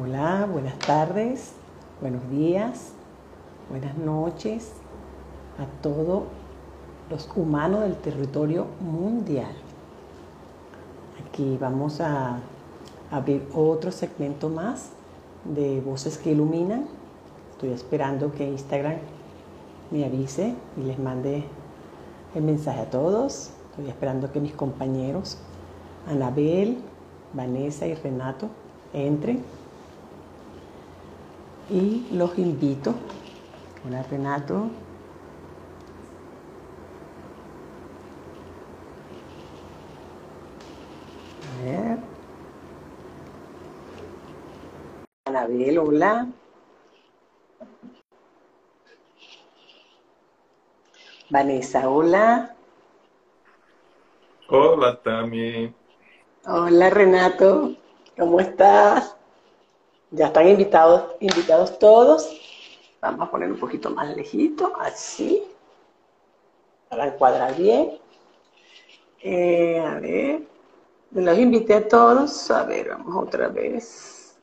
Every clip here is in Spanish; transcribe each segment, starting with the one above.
Hola, buenas tardes, buenos días, buenas noches a todos los humanos del territorio mundial. Aquí vamos a abrir otro segmento más de Voces que Iluminan. Estoy esperando que Instagram me avise y les mande el mensaje a todos. Estoy esperando que mis compañeros Anabel, Vanessa y Renato entren. Y los invito. Hola Renato. A ver. Anabel, hola. Vanessa, hola. Hola, Tami. Hola, Renato. ¿Cómo estás? Ya están invitados, invitados todos. Vamos a poner un poquito más lejito, así. Para encuadrar bien. Eh, a ver. Los invité a todos. A ver, vamos otra vez.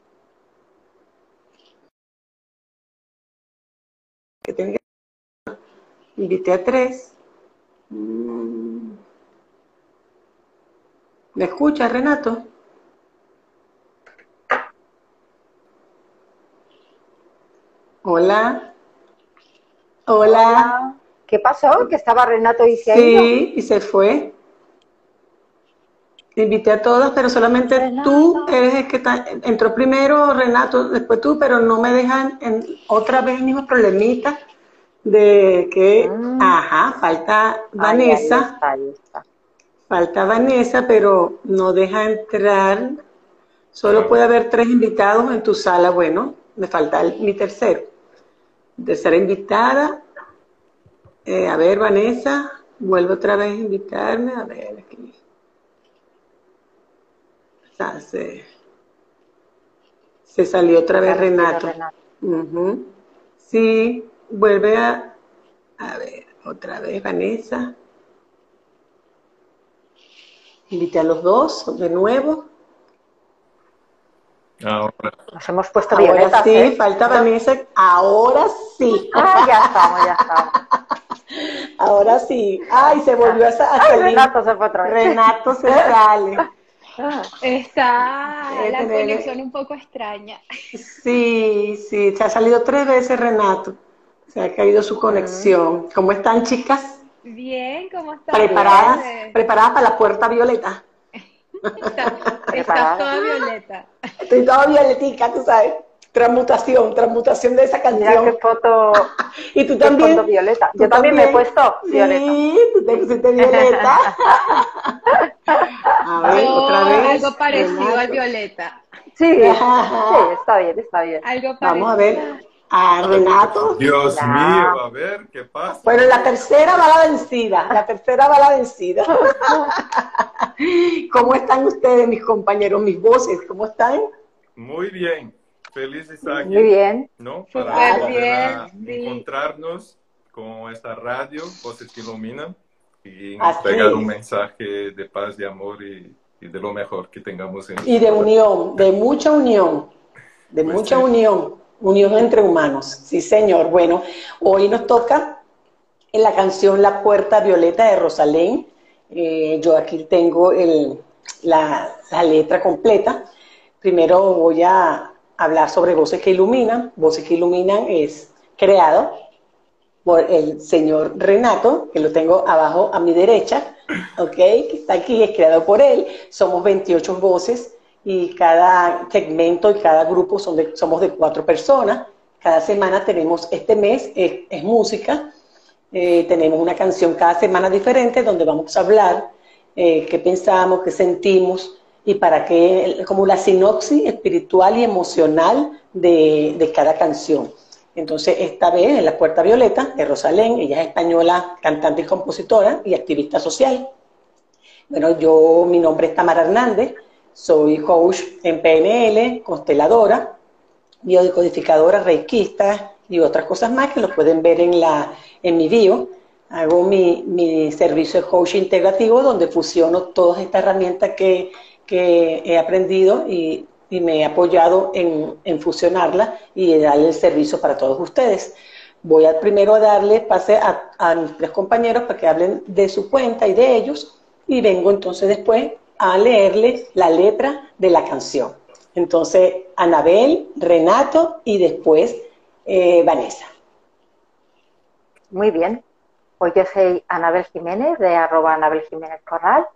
Que tenga Invité a tres. Mm. ¿Me escucha, Renato? Hola. Hola. ¿Qué pasó? Que estaba Renato y se ha Sí, ido. y se fue. Te invité a todos, pero solamente Renato. tú eres el que está- entró primero, Renato, después tú, pero no me dejan en, otra vez el mismo problemita de que, Mm. ajá, falta Ahí, ahí Vanessa. está, ahí está. Falta Vanessa, pero no deja entrar. Solo Ah. puede haber tres invitados en tu sala. Bueno, me falta el- mi tercero. Tercera invitada. Eh, a ver, Vanessa, vuelve otra vez a invitarme. A ver, aquí. O sea, se, se salió otra vez Renato. Renato. Sí, vuelve a. A ver, otra vez Vanessa. Invité a los dos de nuevo. Ahora, Nos hemos puesto Ahora violetas, sí, ¿eh? falta Vanessa. Ahora sí. Ah, ya estamos, ya estamos. Ahora sí. Ay, se volvió a, sa- a Ay, salir. Renato se fue otra vez. Renato se sale. Ah, Está Debe la tener- conexión un poco extraña. Sí, sí, se ha salido tres veces Renato. Se ha caído su conexión. ¿Cómo están, chicas? Bien, ¿cómo estás? ¿Preparadas? Bien. ¿Preparadas para la puerta violeta? Está-. Estás toda violeta. Estoy toda violetica, tú sabes. Transmutación, transmutación de esa Mira qué canción. foto, Y tú también. foto violeta. Tú Yo también me he puesto violeta. Sí, tú te pusiste violeta. A ver, otra vez. algo parecido Renato. al violeta. Sí, sí, está bien, está bien. Algo parecido. Vamos a ver a Renato. Dios Ya. mío, a ver, ¿qué pasa? Bueno, la tercera va la vencida. La tercera va la vencida. ¿Cómo están ustedes, mis compañeros, mis voces? ¿Cómo están? Muy bien, feliz de estar aquí, Muy bien. ¿no? Súper Para bien, sí. encontrarnos con esta radio, Voces que Iluminan, y entregar un mensaje de paz, de amor y, y de lo mejor que tengamos en Y de unión, de mucha unión, de Pues mucha sí. unión, unión entre humanos. Sí, señor. Bueno, hoy nos toca en la canción La Puerta Violeta de Rosalén. Eh, yo aquí tengo el- la, la letra completa. Primero voy a hablar sobre Voces que Iluminan. Voces que Iluminan es creado por el señor Renato, que lo tengo abajo a mi derecha, ¿ok? Que está aquí, es creado por él. Somos 28 voces y cada segmento y cada grupo son de- somos de cuatro personas. Cada semana tenemos, este mes es, es música, eh, tenemos una canción cada semana diferente donde vamos a hablar eh, qué pensamos, qué sentimos y para qué, como la sinopsis espiritual y emocional de, de cada canción. Entonces, esta vez en La Puerta Violeta de Rosalén, ella es española, cantante y compositora y activista social. Bueno, yo, mi nombre es Tamara Hernández, soy coach en PNL, consteladora, biodecodificadora, reikista y otras cosas más que lo pueden ver en, la, en mi bio. Hago mi, mi servicio de coach integrativo donde fusiono todas estas herramientas que, que he aprendido y y me he apoyado en, en fusionarla y darle el servicio para todos ustedes. Voy a primero darle pase a, a mis tres compañeros para que hablen de su cuenta y de ellos y vengo entonces después a leerle la letra de la canción. Entonces, Anabel, Renato y después eh, Vanessa. Muy bien. Pues yo soy Anabel Jiménez, de arroba Anabel Jiménez Corral.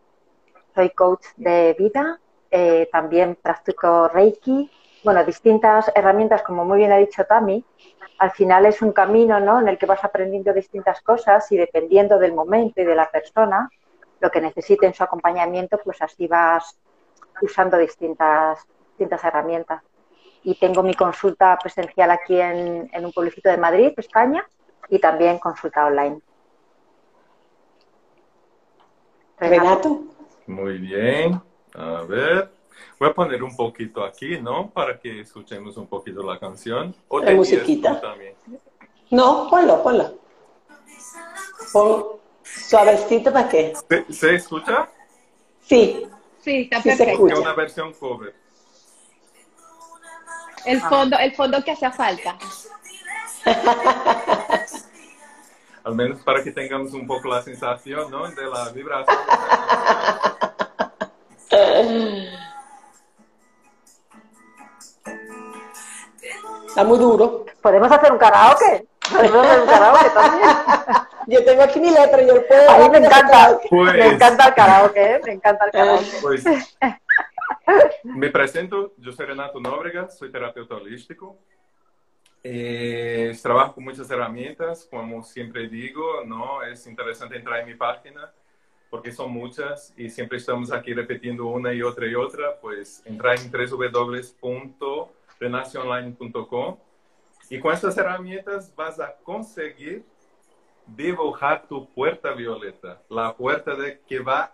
Soy coach de vida, eh, también practico Reiki. Bueno, distintas herramientas, como muy bien ha dicho Tami. Al final es un camino ¿no? en el que vas aprendiendo distintas cosas y dependiendo del momento y de la persona, lo que necesite en su acompañamiento, pues así vas usando distintas, distintas herramientas. Y tengo mi consulta presencial aquí en, en un pueblecito de Madrid, España, y también consulta online. Renato. Muy bien. A ver. Voy a poner un poquito aquí, ¿no? Para que escuchemos un poquito la canción. ¿O La musiquita. también? No, ponlo, ponlo. Pon suavecito para qué. ¿Se, se escucha? Sí, Sí, está Sí se perfecto. escucha. Es una versión cover. El fondo, el fondo que hacía falta. Al menos para que tengamos un poco la sensación, ¿no? De la vibración. está muy duro. ¿Podemos hacer un karaoke? ¿Podemos hacer un karaoke también? Yo tengo aquí mi letra y yo puedo. A mí me encanta. Pues- Me encanta el karaoke, ¿eh? Me encanta el karaoke. Pues me presento, yo soy Renato Nóbrega, soy terapeuta holístico. Eh, trabajo con muchas herramientas, como siempre digo, ¿no? Es interesante entrar en mi página porque son muchas y siempre estamos aquí repitiendo una y otra y otra, pues entrar en www.renacionline.com y con estas herramientas vas a conseguir dibujar tu puerta violeta, la puerta de que va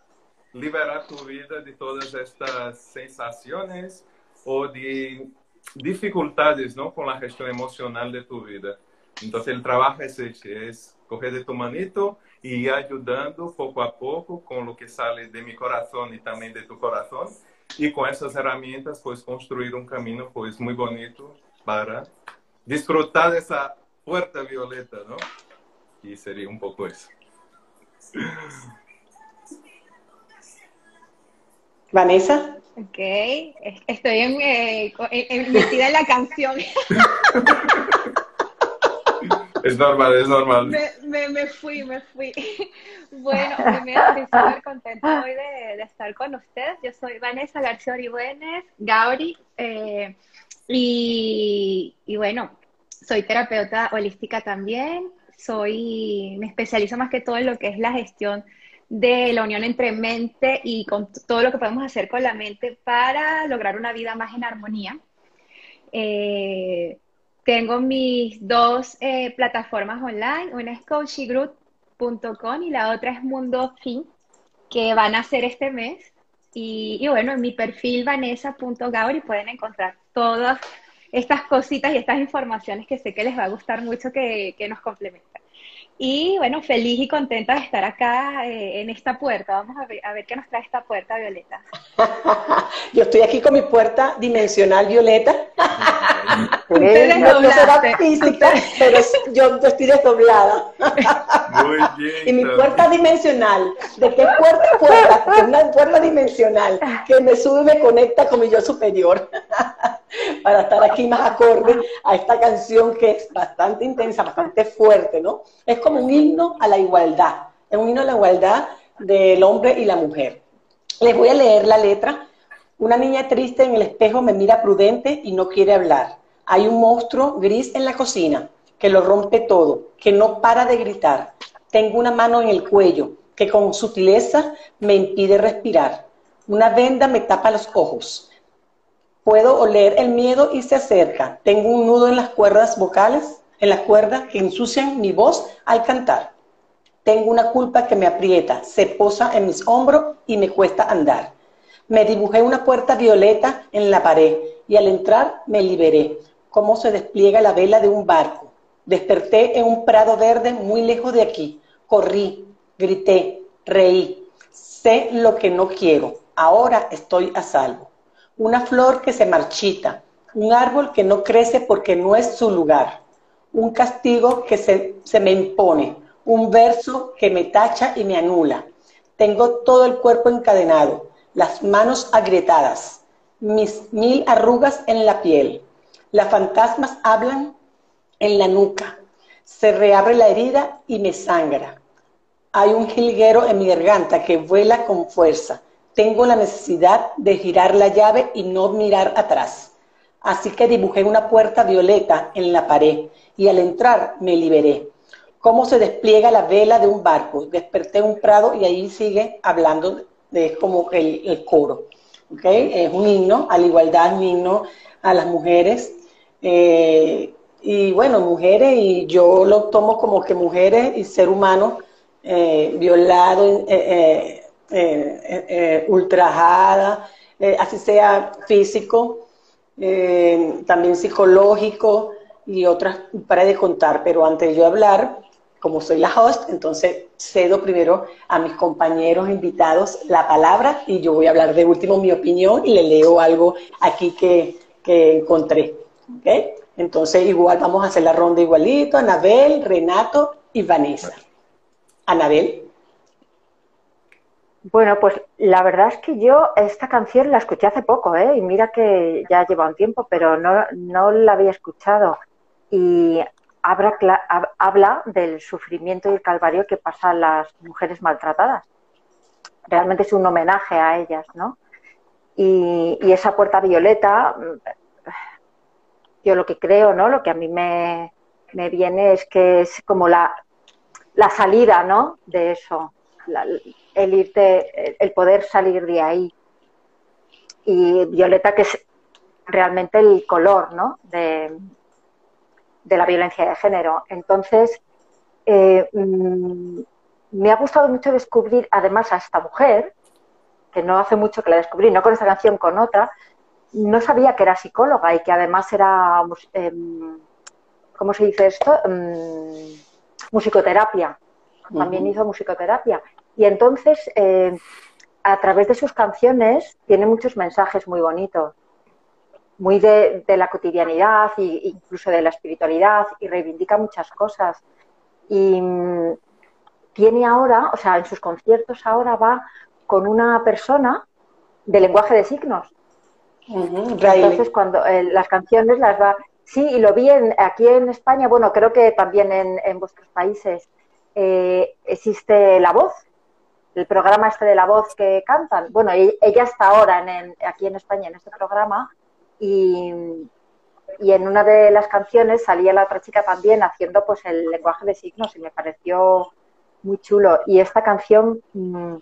liberar tu vida de todas estas sensaciones o de dificultades, ¿no? Con la gestión emocional de tu vida. Entonces el trabajo es ese, es coger de tu manito y ir ayudando poco a poco con lo que sale de mi corazón y también de tu corazón. Y con esas herramientas, pues construir un camino, pues muy bonito para disfrutar de esa puerta violeta, ¿no? Y sería un poco eso. Vanessa. Ok, es- estoy en, eh, en- en- metida en la canción. Es normal, es normal. Me, me, me fui, me fui. Bueno, primero estoy súper contenta hoy de, de estar con ustedes. Yo soy Vanessa García Orihuenes, Gauri, eh, y, y bueno, soy terapeuta holística también. Soy, me especializo más que todo en lo que es la gestión de la unión entre mente y con todo lo que podemos hacer con la mente para lograr una vida más en armonía. Eh, tengo mis dos eh, plataformas online, una es coachygroup.com y la otra es Mundo Fin, que van a hacer este mes. Y, y bueno, en mi perfil vanessa.gauri pueden encontrar todas estas cositas y estas informaciones que sé que les va a gustar mucho que, que nos complementan. Y bueno, feliz y contenta de estar acá eh, en esta puerta. Vamos a ver, a ver qué nos trae esta puerta, Violeta. Yo estoy aquí con mi puerta dimensional violeta. Tú te Sí, No, no será desdoblaste. física, pero yo estoy desdoblada. Muy bien. Y mi puerta dimensional, ¿de qué puerta a puerta? Es una puerta dimensional que me sube y me conecta con mi yo superior. Para estar aquí más acorde a esta canción que es bastante intensa, bastante fuerte, ¿no? Es como un himno a la igualdad, es un himno a la igualdad del hombre y la mujer. Les voy a leer la letra. Una niña triste en el espejo me mira prudente y no quiere hablar. Hay un monstruo gris en la cocina que lo rompe todo, que no para de gritar. Tengo una mano en el cuello que con sutileza me impide respirar. Una venda me tapa los ojos. Puedo oler el miedo y se acerca. Tengo un nudo en las cuerdas vocales, en las cuerdas que ensucian mi voz al cantar. Tengo una culpa que me aprieta, se posa en mis hombros y me cuesta andar. Me dibujé una puerta violeta en la pared y al entrar me liberé, como se despliega la vela de un barco. Desperté en un prado verde muy lejos de aquí. Corrí, grité, reí. Sé lo que no quiero. Ahora estoy a salvo. una flor que se marchita, un árbol que no crece porque no es su lugar, un castigo que se, se me impone, un verso que me tacha y me anula. Tengo todo el cuerpo encadenado, las manos agrietadas, mis mil arrugas en la piel. Las fantasmas hablan en la nuca. Se reabre la herida y me sangra. Hay un jilguero en mi garganta que vuela con fuerza. Tengo la necesidad de girar la llave y no mirar atrás. Así que dibujé una puerta violeta en la pared y al entrar me liberé. Cómo se despliega la vela de un barco. Desperté un prado y ahí sigue hablando de como el, coro. ¿okay? Es un himno a la igualdad, un himno a las mujeres. Eh, y bueno, mujeres, y yo lo tomo como que mujeres y ser humano eh, violado, eh, eh, ultrajada, así sea físico, también psicológico y otras para de contar. Pero antes de yo hablar, como soy la host, entonces cedo primero a mis compañeros invitados la palabra y yo voy a hablar de último mi opinión y le leo algo aquí que, que encontré. Entonces, igual vamos a hacer la ronda igualito, Anabel, Renato y Vanessa. Anabel. Bueno, pues la verdad es que yo esta canción la escuché hace poco, ¿eh? Y mira que ya lleva un tiempo, pero no, no la había escuchado. Y habla, habla del sufrimiento y el calvario que pasan las mujeres maltratadas. Realmente es un homenaje a ellas, ¿no? Y, y esa puerta violeta yo lo que creo, ¿no? Lo que a mí me, viene es que es como la, la salida, ¿no? De eso, el irte, el poder salir de ahí. Y violeta, que es realmente el color, ¿no? De, de la violencia de género. Entonces, eh, mm, me ha gustado mucho descubrir, además, a esta mujer, que no hace mucho que la descubrí, no con esta canción, con otra, no sabía que era psicóloga y que además era, em, ¿cómo se dice esto? Em, musicoterapia. También hizo musicoterapia. Y entonces, em, a través de sus canciones, tiene muchos mensajes muy bonitos, muy de, la cotidianidad e incluso de la espiritualidad y reivindica muchas cosas. Y mm, tiene ahora, o sea, en sus conciertos ahora va con una persona de lenguaje de signos entonces, cuando eh, las canciones las va. Sí, y lo vi aquí en España, bueno, creo que también en, vuestros países eh, existe La Voz, el programa este de La Voz que cantan. Bueno, e, ella está ahora en, aquí en España en este programa y, y en una de las canciones salía la otra chica también haciendo pues el lenguaje de signos y me pareció muy chulo. Y esta canción mm,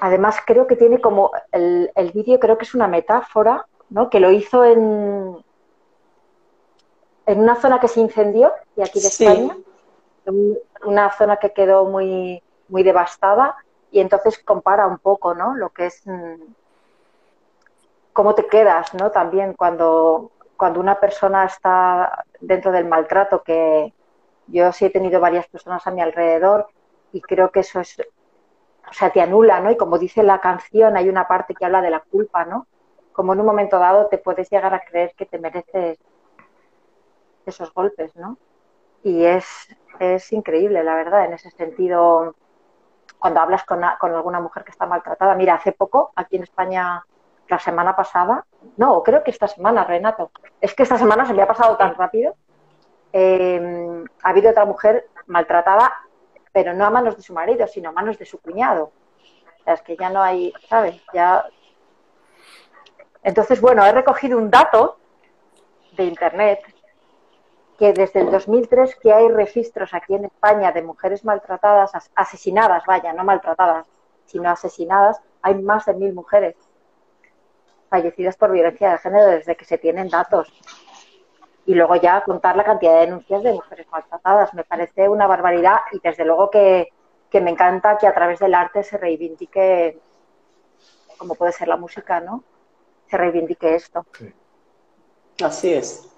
además creo que tiene como el, el vídeo creo que es una metáfora, ¿no? Que lo hizo en en una zona que se incendió y aquí de España, una zona que quedó muy muy devastada y entonces compara un poco, ¿no? Lo que es mm, cómo te quedas, ¿no? También cuando cuando una persona está dentro del maltrato que yo sí he tenido varias personas a mi alrededor y creo que eso es o sea, te anula, ¿no? Y como dice la canción, hay una parte que habla de la culpa, ¿no? Como en un momento dado te puedes llegar a creer que te mereces esos golpes, ¿no? Y es, es increíble, la verdad, en ese sentido, cuando hablas con, con alguna mujer que está maltratada. Mira, hace poco, aquí en España, la semana pasada, no, creo que esta semana, Renato, es que esta semana se me ha pasado tan rápido. Eh, ha habido otra mujer maltratada pero no a manos de su marido, sino a manos de su cuñado. Es que ya no hay, ¿sabes? Ya... Entonces, bueno, he recogido un dato de Internet que desde el 2003 que hay registros aquí en España de mujeres maltratadas, asesinadas, vaya, no maltratadas, sino asesinadas, hay más de mil mujeres fallecidas por violencia de género desde que se tienen datos y luego ya contar la cantidad de denuncias de mujeres maltratadas. Me parece una barbaridad y desde luego que, me encanta que a través del arte se reivindique, como puede ser la música, ¿no? Se reivindique esto. Así es.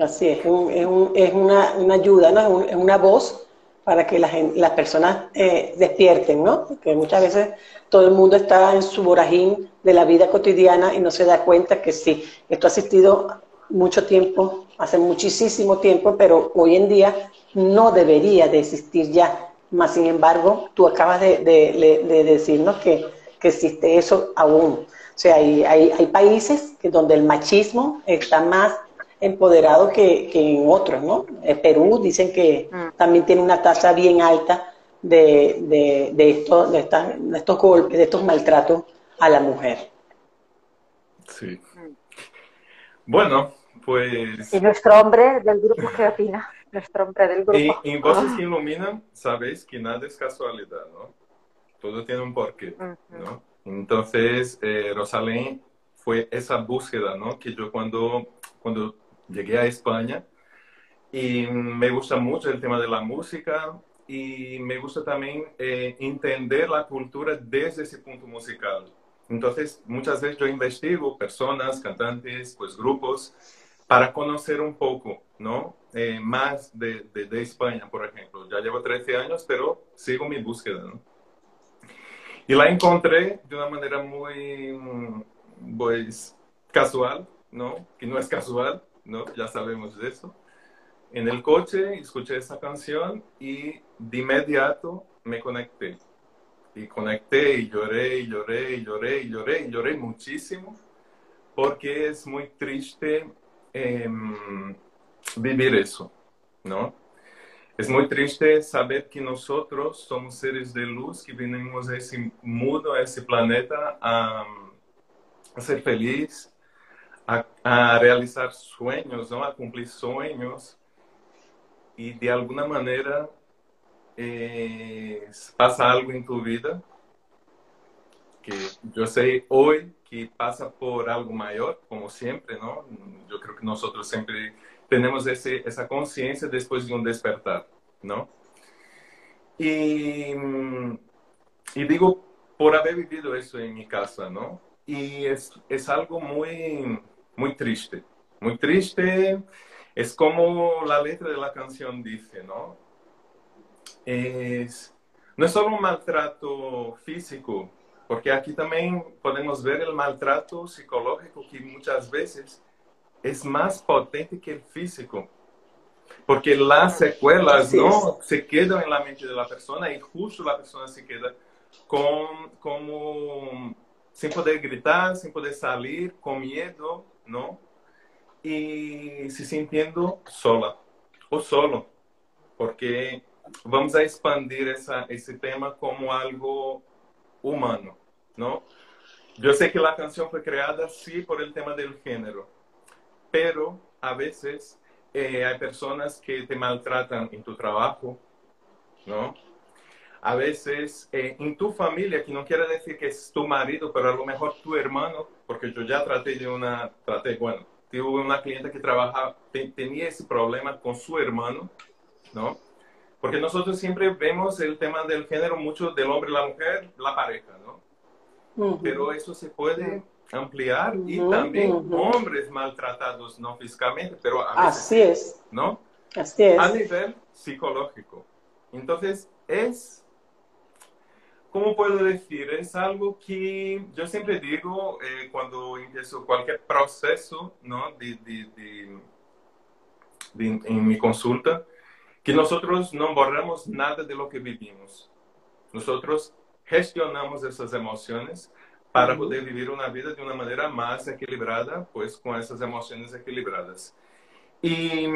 Así es. Es, una, ayuda, ¿no? Es una voz para que las personas eh, despierten, ¿no? Porque muchas veces todo el mundo está en su vorajín de la vida cotidiana y no se da cuenta que sí, esto ha existido mucho tiempo, hace muchísimo tiempo, pero hoy en día no debería de existir ya. Más sin embargo, tú acabas de, decirnos que, existe eso aún. O sea, hay, hay, países que donde el machismo está más empoderado que, en otros, ¿no? En Perú dicen que mm. también tiene una tasa bien alta de, de, de, esto, de, de estos golpes, de estos maltratos a la mujer. Sí. Bueno, pues... ¿Y nuestro hombre del grupo qué opina? Nuestro hombre del grupo. Y, en Voces que Iluminan, sabéis que nada es casualidad, ¿no? Todo tiene un porqué, ¿no? Entonces, eh, Rosalén fue esa búsqueda, ¿no? Que yo cuando, cuando llegué a España, y me gusta mucho el tema de la música, y me gusta también eh, entender la cultura desde ese punto musical. Entonces, muchas veces yo investigo personas, cantantes, pues grupos, para conocer un poco, ¿no? Eh, más de, de, España, por ejemplo. Ya llevo 13 años, pero sigo mi búsqueda, ¿no? Y la encontré de una manera muy, pues, casual, ¿no? Que no es casual, ¿no? Ya sabemos de eso. En el coche escuché esa canción y de inmediato me conecté y conecté y lloré y lloré y lloré y lloré y lloré muchísimo porque es muy triste em, vivir eso, ¿no? Es muy triste saber que nosotros somos seres de luz que venimos a ese mundo, a ese planeta a, ser feliz, a, a, realizar sueños, ¿no? A cumplir sueños y de alguna manera eh, pasa algo en tu vida que yo sé hoy que pasa por algo mayor, como siempre, ¿no? Yo creo que nosotros siempre tenemos ese, esa conciencia después de un despertar, ¿no? Y, y, digo, por haber vivido eso en mi casa, ¿no? Y es, es algo muy, muy triste, muy triste. Es como la letra de la canción dice, ¿no? es, no es solo un maltrato físico, porque aquí también podemos ver el maltrato psicológico que muchas veces es más potente que el físico. Porque las secuelas no se quedan en la mente de la persona y justo la persona se queda con, como sin poder gritar, sin poder salir, con miedo, ¿no? Y se sintiendo sola o solo, porque vamos a expandir essa, esse tema como algo humano, ¿no? Yo sé que la canción fue creada sí por el tema del género, pero a veces eh, hay personas que te maltratan en tu trabajo, ¿no? A veces eh, en tu familia, que no quiere decir que es tu marido, pero a lo mejor tu hermano, porque yo ya traté de una, traté, bueno, tuve una cliente que trabajaba, tenía ese problema con su hermano, ¿no? Porque nosotros siempre vemos el tema del género mucho del hombre y la mujer, la pareja, ¿no? Pero eso se puede ampliar y también hombres maltratados, no físicamente, pero a veces, Así es. ¿no? Así es. A nivel psicológico. Entonces, es, ¿cómo puedo decir? Es algo que yo siempre digo eh, cuando empiezo cualquier proceso, ¿no? De, de, de, en mi consulta, que nosotros no borramos nada de lo que vivimos. Nosotros gestionamos esas emociones para poder vivir una vida de una manera más equilibrada, pues con esas emociones equilibradas. Y,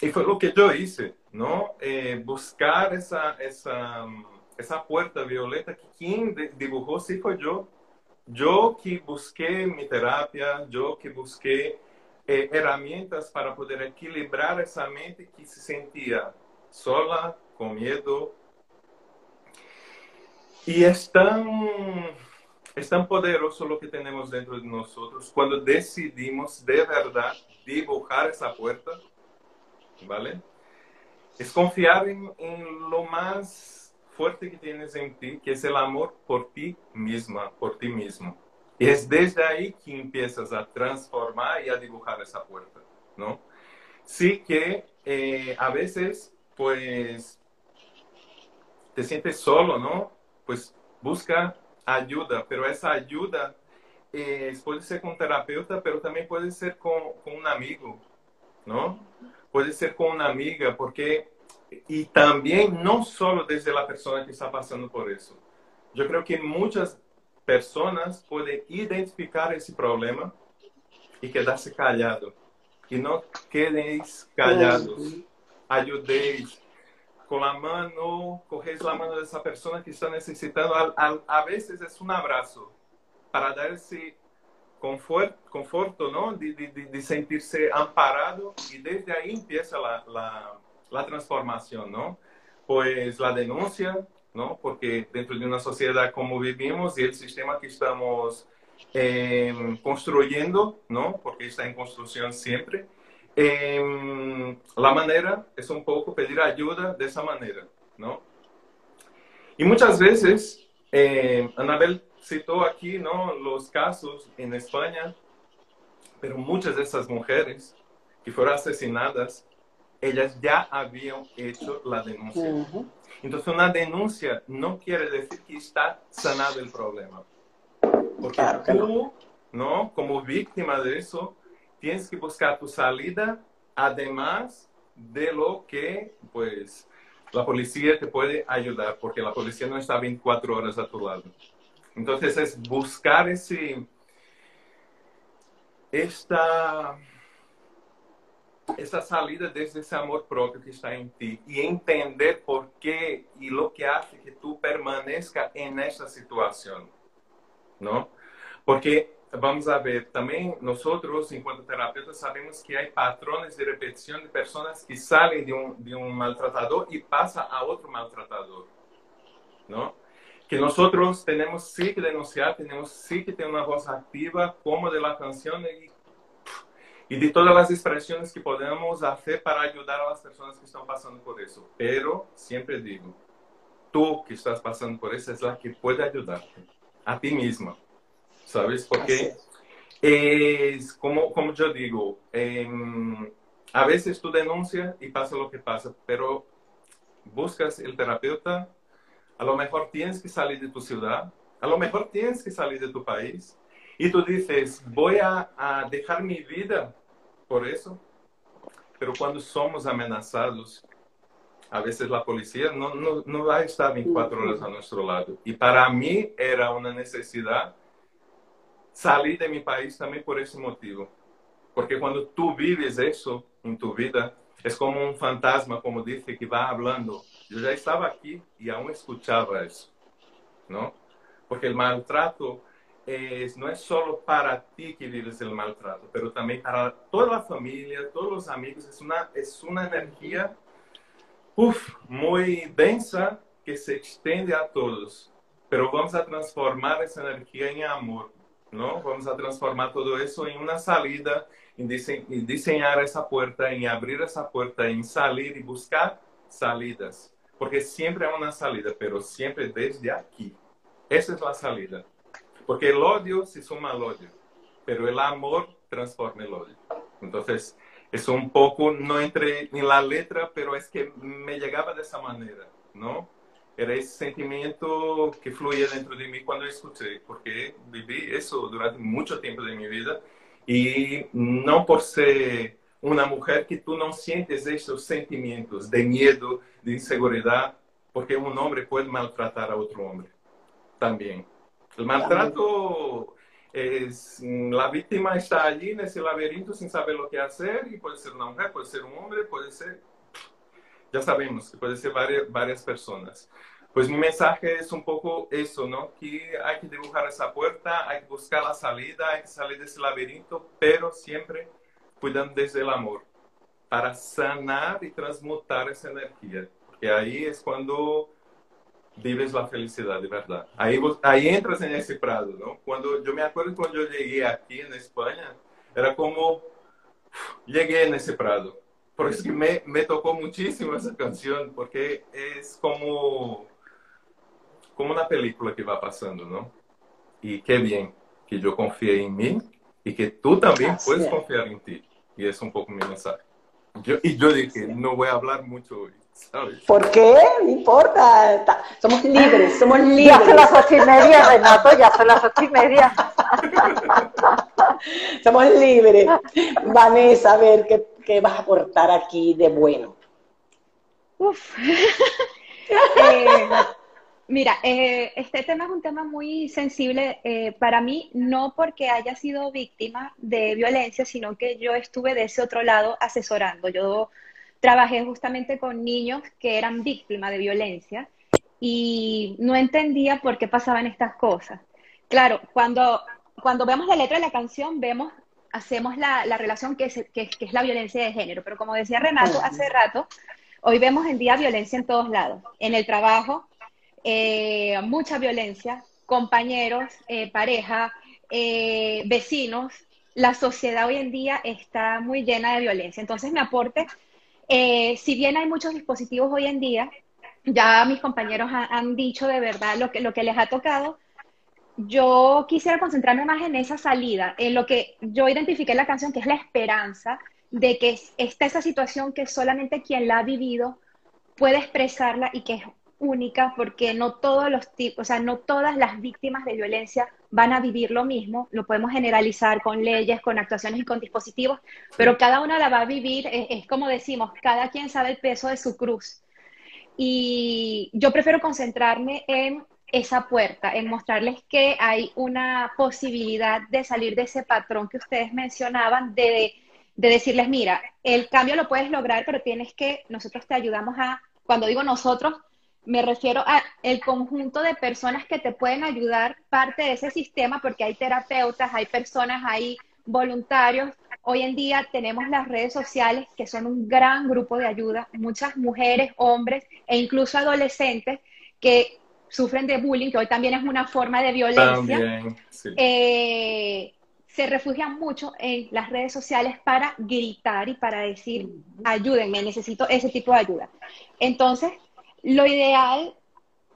y fue lo que yo hice, ¿no? Eh, buscar esa, esa, esa puerta violeta que quien dibujó sí fue yo. Yo que busqué mi terapia, yo que busqué eh, herramientas para poder equilibrar esa mente que se sentía sola, con miedo. Y es tan, es tan poderoso lo que tenemos dentro de nosotros cuando decidimos de verdad dibujar esa puerta, ¿vale? Es confiar en, en lo más fuerte que tienes en ti, que es el amor por ti misma, por ti mismo. Y es desde ahí que empiezas a transformar y a dibujar esa puerta, ¿no? Sí que eh, a veces, pues, te sientes solo, ¿no? Pues busca ayuda, pero esa ayuda eh, puede ser con un terapeuta, pero también puede ser con, con un amigo, ¿no? Puede ser con una amiga, porque, y también no solo desde la persona que está pasando por eso. Yo creo que muchas personas pueden identificar ese problema y quedarse callado. Y no quedéis callados. Ayudéis. Con la mano, cogéis la mano de esa persona que está necesitando. A, a, veces es un abrazo para dar ese confort, conforto, ¿no? De, de, de, sentirse amparado y desde ahí empieza la, la, la transformación, ¿no? Pues la denuncia, ¿no? Porque dentro de una sociedad como vivimos y el sistema que estamos eh, construyendo, ¿no? Porque está en construcción siempre. Eh, la manera es un poco pedir ayuda de esa manera, ¿no? Y muchas veces, eh, Anabel citó aquí, ¿no? Los casos en España, pero muchas de esas mujeres que fueron asesinadas, ellas ya habían hecho la denuncia. Entonces, una denuncia no quiere decir que está sanado el problema. Porque claro, tú, no. no, como víctima de eso, tienes que buscar tu salida, además de lo que, pues, la policía te puede ayudar, porque la policía no está 24 horas a tu lado. Entonces, es buscar ese, esta, esa salida desde ese amor propio que está en ti y entender por qué y lo que hace que tú permanezca en esa situación. ¿no? Porque vamos a ver, también nosotros, en cuanto terapeutas, sabemos que hay patrones de repetición de personas que salen de un, maltratador y pasa a otro maltratador, ¿no? Que nosotros tenemos sí que denunciar, tenemos sí que tener una voz activa, como de la canción y, de todas las expresiones que podemos hacer para ayudar a las personas que están pasando por eso. Pero siempre digo, tú que estás pasando por eso es la que puede ayudarte a ti misma, ¿sabes? Porque es como, como yo digo, eh, a veces tú denuncias y pasa lo que pasa, pero buscas el terapeuta, a lo mejor tienes que salir de tu ciudad, a lo mejor tienes que salir de tu país, y tú dices, voy a, a dejar mi vida por eso, pero cuando somos amenazados, a veces la policía no, no, no va a estar 24 horas a nuestro lado. Y para mí era una necesidad salir de mi país también por ese motivo. Porque cuando tú vives eso en tu vida, es como un fantasma, como dice, que va hablando. Yo ya estaba aquí y aún escuchaba eso, ¿no? Porque el maltrato es, no es solo para ti que vives el maltrato, pero también para toda la familia, todos los amigos. Es una, es una energía uf, muy densa que se extiende a todos. Pero vamos a transformar esa energía en amor, ¿no? Vamos a transformar todo eso en una salida, en, dise diseñar esa puerta, en abrir esa puerta, en salir y buscar salidas. Porque siempre hay una salida, pero siempre desde aquí. Esa es la salida. Porque el odio se suma al odio, pero el amor transforma el odio. Entonces, es un poco, no entré en la letra, pero es que me llegaba de esa manera, ¿no? Era ese sentimiento que fluía dentro de mí cuando escuché, porque viví eso durante mucho tiempo de mi vida y no por ser una mujer que tú no sientes esos sentimientos de miedo, de inseguridad, porque un hombre puede maltratar a otro hombre también. El maltrato es, la víctima está allí en ese laberinto sin saber lo que hacer y puede ser una mujer, puede ser un hombre, puede ser, ya sabemos que puede ser varias, varias personas. Pues mi mensaje es un poco eso, ¿no? Que hay que dibujar esa puerta, hay que buscar la salida, hay que salir de ese laberinto, pero siempre cuidando desde el amor, para sanar y transmutar esa energía. Porque ahí es cuando vives la felicidad de verdad. Ahí, ahí entras en ese prado, ¿no? Cuando yo me acuerdo cuando yo llegué aquí en España, era como llegué en ese prado. Por eso que me, me tocó muchísimo esa canción, porque es como, como una película que va pasando, ¿no? Y qué bien que yo confié en mí y que tú también puedes confiar en ti. Y es un poco mi mensaje. Yo, y yo dije, no voy a hablar mucho hoy. ¿Por qué? No importa. Somos libres, somos libres. Ya son las ocho y media, Renato, ya son las ocho y media. somos libres. Vanessa, a ver, ¿qué, ¿qué, vas a aportar aquí de bueno? Uf. eh, Mira, eh, este tema es un tema muy sensible eh, para mí, no porque haya sido víctima de violencia, sino que yo estuve de ese otro lado asesorando. Yo trabajé justamente con niños que eran víctimas de violencia y no entendía por qué pasaban estas cosas. Claro, cuando, cuando vemos la letra de la canción, vemos, hacemos la, la relación que es, que, que es la violencia de género, pero como decía Renato hace rato, hoy vemos en día violencia en todos lados, en el trabajo, eh, mucha violencia, compañeros, eh, pareja, eh, vecinos. La sociedad hoy en día está muy llena de violencia. Entonces, mi aporte, si bien hay muchos dispositivos hoy en día, ya mis compañeros han dicho de verdad lo que, lo que les ha tocado, yo quisiera concentrarme más en esa salida, en lo que yo identifiqué en la canción, que es la esperanza de que está esa situación que solamente quien la ha vivido puede expresarla y que es única porque no todos los tipos, o sea, no todas las víctimas de violencia van a vivir lo mismo, lo podemos generalizar con leyes, con actuaciones y con dispositivos, pero cada una la va a vivir, es, como decimos, cada quien sabe el peso de su cruz. Y yo prefiero concentrarme en esa puerta, en mostrarles que hay una posibilidad de salir de ese patrón que ustedes mencionaban, de, de decirles, mira, el cambio lo puedes lograr, pero tienes que, nosotros te ayudamos a, cuando digo nosotros, me refiero a el conjunto de personas que te pueden ayudar parte de ese sistema, porque hay terapeutas, hay personas, hay voluntarios. Hoy en día tenemos las redes sociales que son un gran grupo de ayuda, muchas mujeres, hombres e incluso adolescentes que sufren de bullying, que hoy también es una forma de violencia. Eh, se refugian mucho en las redes sociales para gritar y para decir, ayúdenme, necesito ese tipo de ayuda. Entonces, lo ideal,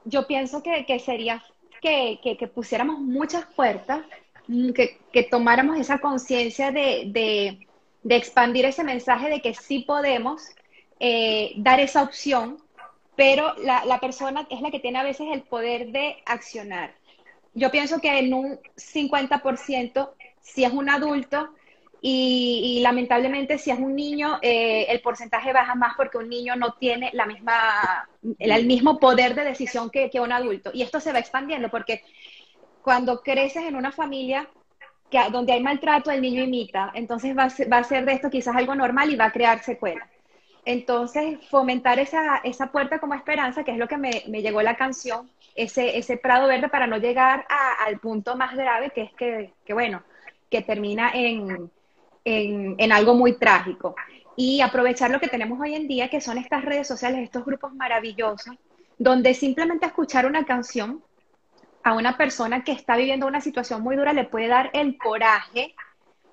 yo pienso que, sería que, pusiéramos muchas puertas, mm, que, tomáramos esa conciencia de, expandir ese mensaje de que sí podemos eh, dar esa opción, pero la, la persona es la que tiene a veces el poder de accionar. Yo pienso que en un 50%, si es un adulto, y, lamentablemente si es un niño, eh, el porcentaje baja más porque un niño no tiene la misma, el, mismo poder de decisión que, un adulto. Y esto se va expandiendo porque cuando creces en una familia que, donde hay maltrato, el niño imita. Entonces va a, va a ser de esto quizás algo normal y va a crear secuelas. Entonces, fomentar esa, esa puerta como esperanza, que es lo que me, me llegó la canción, ese, ese prado verde para no llegar al punto más grave, que es que, que bueno, que termina en, en, algo muy trágico. Y aprovechar lo que tenemos hoy en día, que son estas redes sociales, estos grupos maravillosos, donde simplemente escuchar una canción a una persona que está viviendo una situación muy dura le puede dar el coraje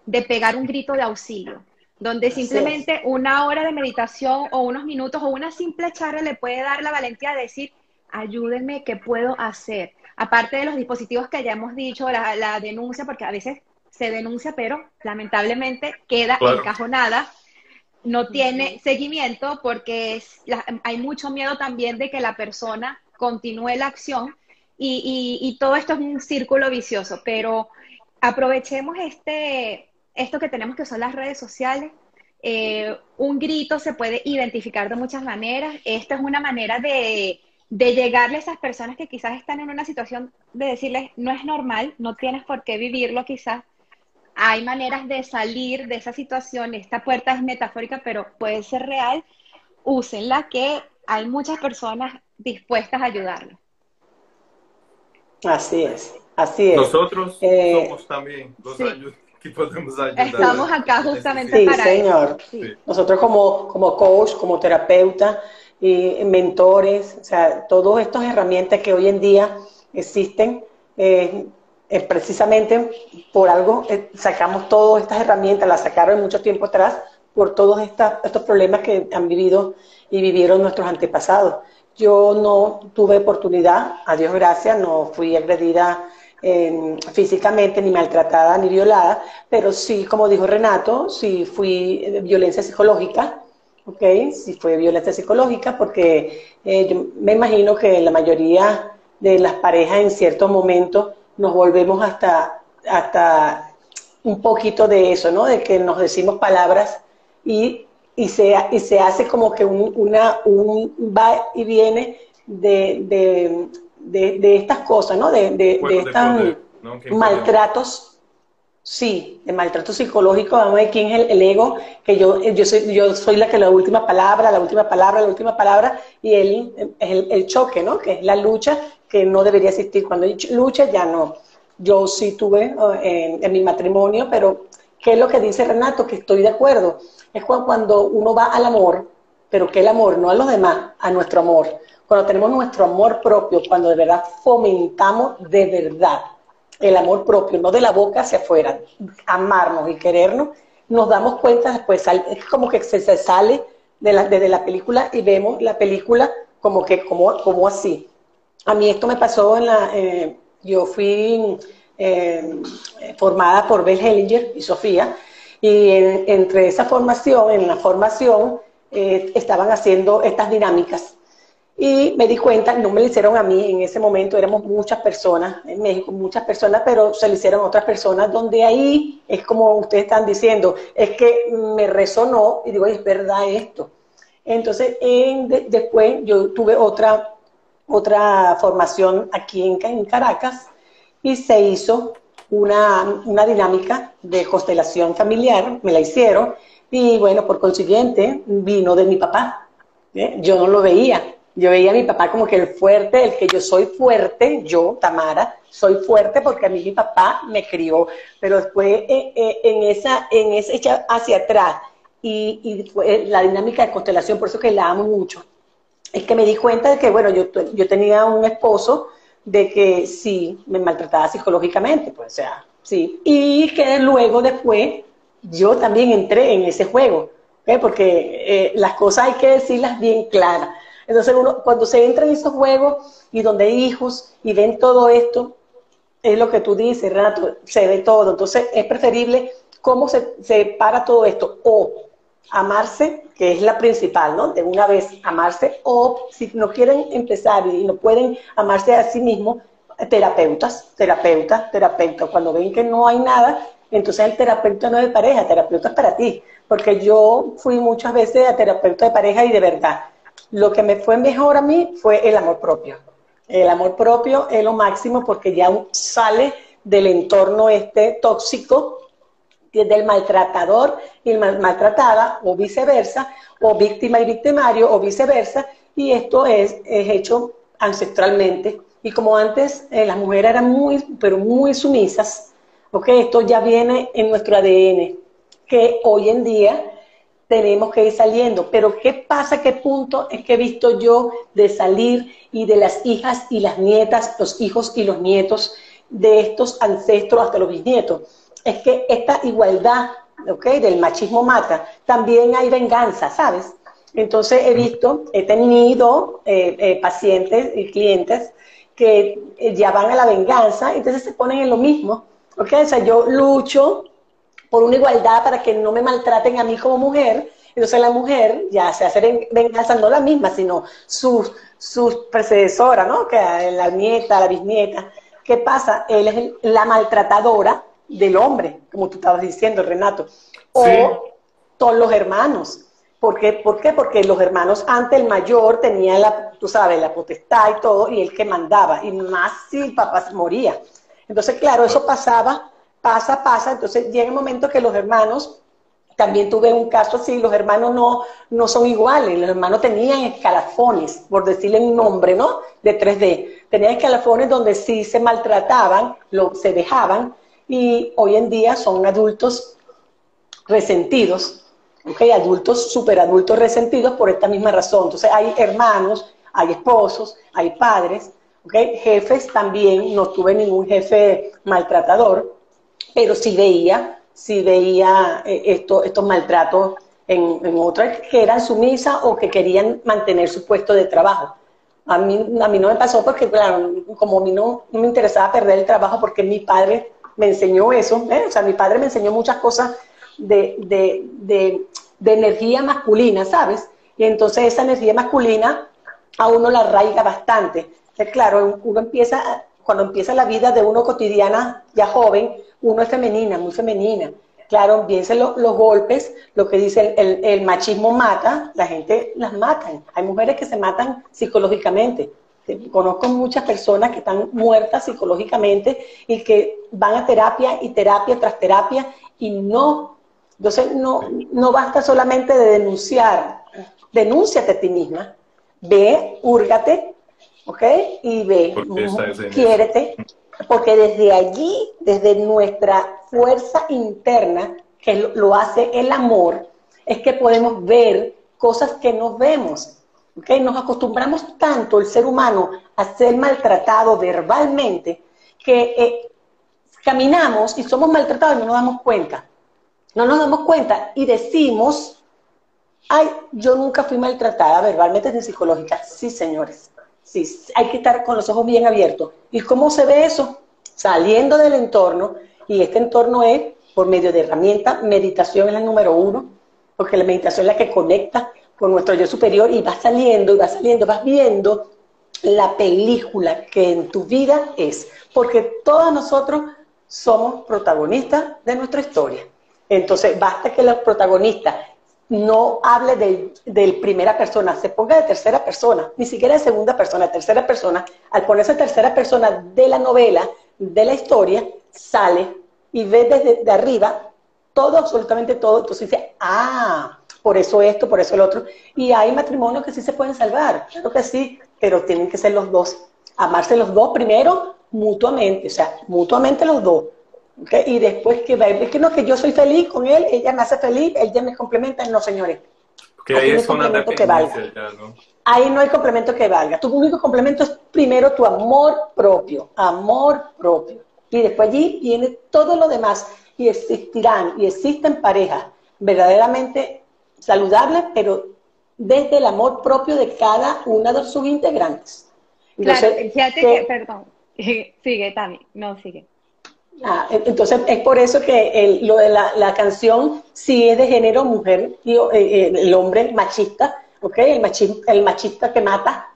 de pegar un grito de auxilio, donde simplemente una hora de meditación o unos minutos o una simple charla le puede dar la valentía de decir, ayúdenme, ¿qué puedo hacer? Aparte de los dispositivos que ya hemos dicho, la, la denuncia, porque a veces se denuncia, pero lamentablemente queda encajonada, no tiene seguimiento porque hay mucho miedo también de que la persona continúe la acción y, todo esto es un círculo vicioso, pero aprovechemos este, esto que tenemos que son las redes sociales. Eh, un grito se puede identificar de muchas maneras. Esta es una manera de, de llegarle a esas personas que quizás están en una situación de decirles, no es normal, no tienes por qué vivirlo quizás, hay maneras de salir de esa situación. Esta puerta es metafórica, pero puede ser real. Úsenla, que hay muchas personas dispuestas a ayudarlo. Así es, así es. Nosotros eh, somos también los que podemos ayudar. Estamos acá justamente sí, para señor. Sí. Nosotros como, como coach, como terapeuta, y mentores, o sea, todas estas herramientas que hoy en día existen, eh, eh, precisamente por algo eh, sacamos todas estas herramientas, las sacaron mucho tiempo atrás por todos estos problemas que han vivido y vivieron nuestros antepasados. Yo no tuve oportunidad, a Dios gracias, no fui agredida em, físicamente, ni maltratada, ni violada, pero sí, como dijo Renato, sí fui de violencia psicológica ¿ok? Si fue violencia psicológica, porque eh, me imagino que la mayoría de las parejas en ciertos momentos nos volvemos hasta, hasta un poquito de eso, ¿no? De que nos decimos palabras y, y, se, y se hace como que un, una, un va y viene de, de, de, estas cosas, ¿no? De, de, estos maltratos Sí, de maltrato psicológico, vamos a ver quién es el, ego, que yo, yo, soy, yo soy la que la última palabra, la última palabra, la última palabra, y él es el, choque, ¿no? Que es la lucha que no debería existir. Cuando lucha ya no. Yo sí tuve eh, en, mi matrimonio, pero ¿qué es lo que dice Renato? Que estoy de acuerdo. Es cuando uno va al amor, pero que el amor, no a los demás, a nuestro amor. Cuando tenemos nuestro amor propio, cuando de verdad fomentamos de verdad el amor propio, no de la boca hacia afuera, amarnos y querernos, nos damos cuenta después, es como que se, sale de la, la película y vemos la película como que, como, como así. A mí esto me pasó en la, eh, yo fui eh, formada por Bell Hellinger y Sofía, y entre esa formación, en la formación, eh, estaban haciendo estas dinámicas y me di cuenta, no me lo hicieron a mí, en ese momento éramos muchas personas, en México muchas personas, pero se lo hicieron a otras personas, donde ahí es como ustedes están diciendo, es que me resonó y digo, es verdad esto. Entonces, después yo tuve otra, otra formación aquí en, Caracas y se hizo una, una dinámica de constelación familiar, me la hicieron, y bueno, por consiguiente, vino de mi papá. ¿eh? Yo no lo veía, yo veía a mi papá como que el fuerte, el que yo soy fuerte, yo, Tamara, soy fuerte porque a mí mi papá me crió, pero después eh, eh, en esa, en esa hacia atrás y la dinámica de constelación, por eso que la amo mucho, es que me di cuenta de que, bueno, yo, yo tenía un esposo de que sí, me maltrataba psicológicamente, pues, o sea, sí, y que luego después yo también entré en ese juego, porque eh, las cosas hay que decirlas bien claras entonces uno, cuando se entra en esos juegos y donde hay hijos y ven todo esto, es lo que tú dices, Renato, se ve todo. Entonces es preferible cómo se, se para todo esto. O amarse, que es la principal, ¿no? De una vez amarse, o si no quieren empezar y no pueden amarse a sí mismos, terapeutas, terapeutas, terapeutas. Cuando ven que no hay nada, entonces el terapeuta no es de pareja, terapeuta es para ti. Porque yo fui muchas veces a terapeuta de pareja y de verdad, lo que me fue mejor a mí fue el amor propio. El amor propio es lo máximo porque ya sale del entorno este tóxico del maltratador y maltratada o viceversa, o víctima y victimario o viceversa, y esto es, hecho ancestralmente. Y como antes eh, las mujeres eran muy, pero muy sumisas, porque esto ya viene en nuestro ADN, que hoy en día tenemos que ir saliendo. Pero ¿qué pasa? ¿Qué punto es que he visto yo de salir y de las hijas y las nietas, los hijos y los nietos de estos ancestros hasta los bisnietos? Es que esta igualdad, ¿ok? Del machismo mata, también hay venganza, ¿sabes? Entonces he visto, he tenido eh, eh, pacientes y clientes que eh, ya van a la venganza, entonces se ponen en lo mismo. ¿ok? O sea, yo lucho por una igualdad para que no me maltraten a mí como mujer. Entonces la mujer ya se hace venganza, no la misma, sino sus, sus predecesoras, ¿no? Que la nieta, la bisnieta. ¿Qué pasa? Él es la maltratadora del hombre, como tú estabas diciendo, Renato. O todos los hermanos. ¿Por qué? ¿Por qué? Porque los hermanos, antes el mayor tenía la, tú sabes, la potestad y todo, y él que mandaba, y más si el papá moría. Entonces, claro, eso pasaba pasa, pasa, entonces llega el momento que los hermanos, también tuve un caso así, los hermanos no, no son iguales, los hermanos tenían escalafones, por decirle un nombre, ¿no? De 3D. Tenían escalafones donde sí se maltrataban, lo, se dejaban, y hoy en día son adultos resentidos, ¿ok? Adultos, superadultos resentidos por esta misma razón. Entonces hay hermanos, hay esposos, hay padres, ¿ok? Jefes también, no tuve ningún jefe maltratador, pero sí veía, sí veía eh, esto, estos maltratos en, en, otras que eran sumisas o que querían mantener su puesto de trabajo. A mí, a mí no me pasó porque, claro, como a mí no, me interesaba perder el trabajo porque mi padre me enseñó eso, ¿eh? o sea, mi padre me enseñó muchas cosas de, de, de energía masculina, ¿sabes? Y entonces esa energía masculina a uno la arraiga bastante. claro, uno empieza, cuando empieza la vida de uno cotidiana, ya joven, uno es femenina, muy femenina. Claro, empiezan los golpes, lo que dice el, el, machismo mata, la gente las matan. Hay mujeres que se matan psicológicamente. Conozco muchas personas que están muertas psicológicamente y que van a terapia y terapia tras terapia y no, entonces no, no basta solamente de denunciar, denúnciate a ti misma, ve, húrgate, ¿ok? Y ve, quiérete, porque desde allí, desde nuestra fuerza interna, que lo hace el amor, es que podemos ver cosas que no vemos. ¿Okay? Nos acostumbramos tanto el ser humano a ser maltratado verbalmente que eh, caminamos y somos maltratados y no nos damos cuenta. No nos damos cuenta y decimos, ay, yo nunca fui maltratada verbalmente ni psicológica. Sí, señores. Sí, hay que estar con los ojos bien abiertos. ¿Y cómo se ve eso? Saliendo del entorno, y este entorno es por medio de herramientas, meditación es la número uno, porque la meditación es la que conecta con nuestro yo superior y va saliendo y va saliendo, vas viendo la película que en tu vida es, porque todos nosotros somos protagonistas de nuestra historia. Entonces, basta que el protagonista no hable de, de, primera persona, se ponga de tercera persona, ni siquiera de segunda persona, de tercera persona. Al ponerse tercera persona de la novela, de la historia, sale y ve desde de arriba todo, absolutamente todo. Entonces dice, ah, por eso esto, por eso el otro. Y hay matrimonios que sí se pueden salvar, claro que sí, pero tienen que ser los dos. Amarse los dos primero, mutuamente, o sea, mutuamente los dos. Y después que va, es que no, que yo soy feliz con él, ella me hace feliz, ella me complementa, no señores. Que ahí, es una que valga. ¿no? Ahí no hay complemento que valga. Tu único complemento es primero tu amor propio, amor propio. Y después allí viene todo lo demás. Y existirán y existen parejas verdaderamente saludables, pero desde el amor propio de cada una de sus integrantes. claro, fíjate que, perdón, sigue, Tami, no, sigue. Ah, entonces es por eso que lo de la, canción sí es de género mujer y eh, eh, el hombre machista, ¿ok? El machista, el machista que mata,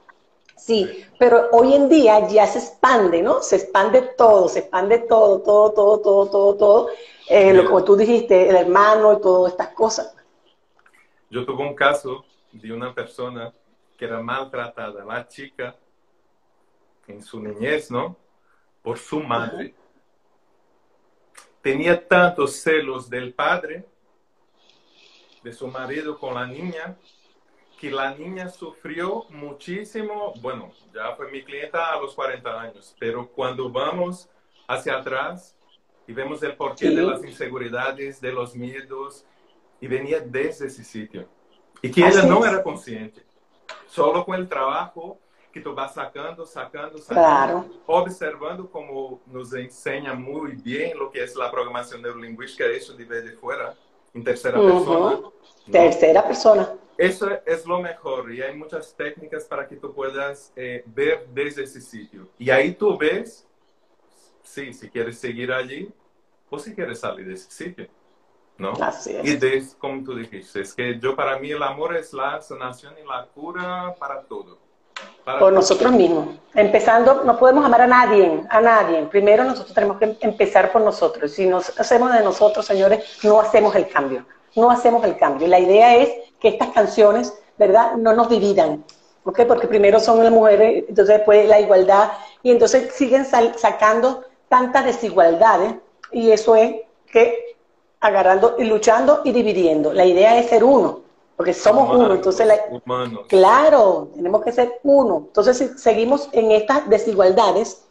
sí, pero hoy en día ya se expande, ¿no? Se expande todo, se expande todo, todo, todo, todo, todo, todo, eh, lo, como tú dijiste, el hermano y todas estas cosas. Yo tuve un caso de una persona que era maltratada, la chica, en su niñez, ¿no? Por su madre tenía tantos celos del padre, de su marido con la niña, que la niña sufrió muchísimo. Bueno, ya fue mi clienta a los 40 años, pero cuando vamos hacia atrás y vemos el porqué de las inseguridades, de los miedos, y venía desde ese sitio. Y que ella no era consciente. Solo con el trabajo que tú vas sacando, sacando, sacando, observando como nos enseña muy bien lo que es la programación neurolingüística, eso de ver de fuera, en tercera persona. Tercera persona. Eso es lo mejor y hay muchas técnicas para que tú puedas eh, ver desde ese sitio. Y ahí tú ves, sí, si quieres seguir allí o si quieres salir de ese sitio. ¿No? Así es. Y de, como tú dijiste, es que yo para mí el amor es la sanación y la cura para todo por nosotros mismos. Empezando, no podemos amar a nadie, a nadie. Primero nosotros tenemos que empezar por nosotros. Si nos hacemos de nosotros, señores, no hacemos el cambio. No hacemos el cambio. La idea es que estas canciones, ¿verdad?, no nos dividan. ¿Ok? Porque primero son las mujeres, entonces después la igualdad. Y entonces siguen sacando tantas desigualdades. Y eso es que agarrando y luchando y dividiendo. La idea es ser uno porque somos uno, entonces, claro, tenemos que ser uno. Entonces, si seguimos en estas desigualdades,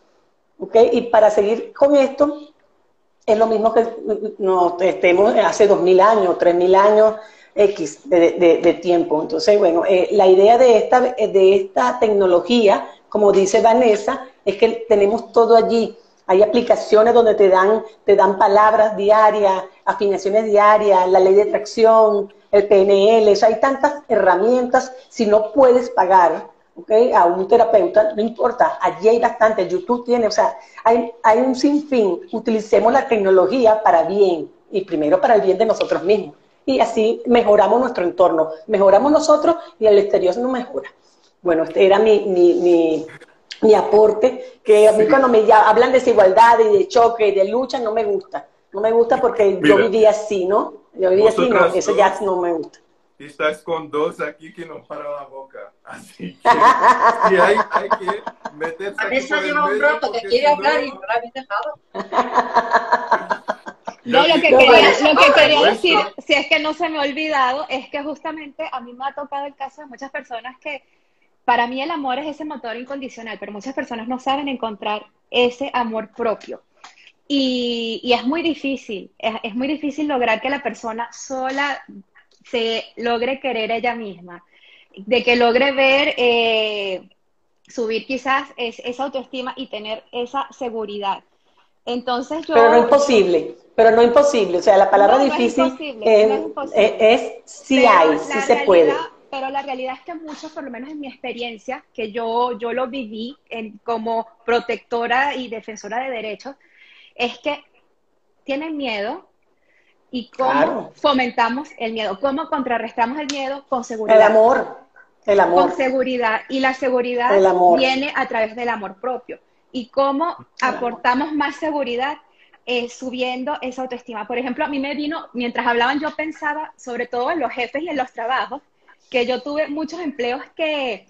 ¿ok? Y para seguir con esto, es lo mismo que nos estemos hace dos mil años, tres mil años, X de, tiempo. Entonces, bueno, eh, la idea de esta, de esta tecnología, como dice Vanessa, es que tenemos todo allí. Hay aplicaciones donde te dan, te dan palabras diarias, afinaciones diarias, la ley de atracción, el PNL, hay tantas herramientas, si no puedes pagar ¿okay? a un terapeuta, no importa, allí hay bastante, YouTube tiene, o sea, hay, hay un sinfín, utilicemos la tecnología para bien, y primero para el bien de nosotros mismos, y así mejoramos nuestro entorno, mejoramos nosotros y el exterior no mejora. Bueno, este era mi, mi, mi, aporte, que a mí cuando me hablan de desigualdad y de choque y de lucha no me gusta, no me gusta porque yo vivía así, ¿no? Yo vivía así, no, eso ya no me gusta estás con dos aquí que no paran la boca. Así que y hay, hay que meterse Vanessa lleva un rato que quiere hablar y no la habéis dejado. No, lo que quería, lo que quería decir, si es que no se me ha olvidado, es que justamente a mí me ha tocado el caso de muchas personas que para mí el amor es ese motor incondicional, pero muchas personas no saben encontrar ese amor propio. Y, y es muy difícil, es, es, muy difícil lograr que la persona sola se logre querer ella misma, de que logre ver, eh, subir quizás esa autoestima y tener esa seguridad. Entonces yo... Pero no imposible, pero no imposible, o sea, la palabra difícil es, sí hay, sí se puede. Pero la realidad es que muchos, por lo menos en mi experiencia, que yo, yo lo viví como protectora y defensora de derechos, es que tienen miedo y cómo fomentamos el miedo, cómo contrarrestamos el miedo con seguridad. El amor, el amor. Con seguridad. Y la seguridad viene a través del amor propio. Y cómo aportamos más seguridad eh, subiendo esa autoestima. Por ejemplo, a mí me vino, mientras hablaban, yo pensaba sobre todo en los jefes y en los trabajos, que yo tuve muchos empleos que,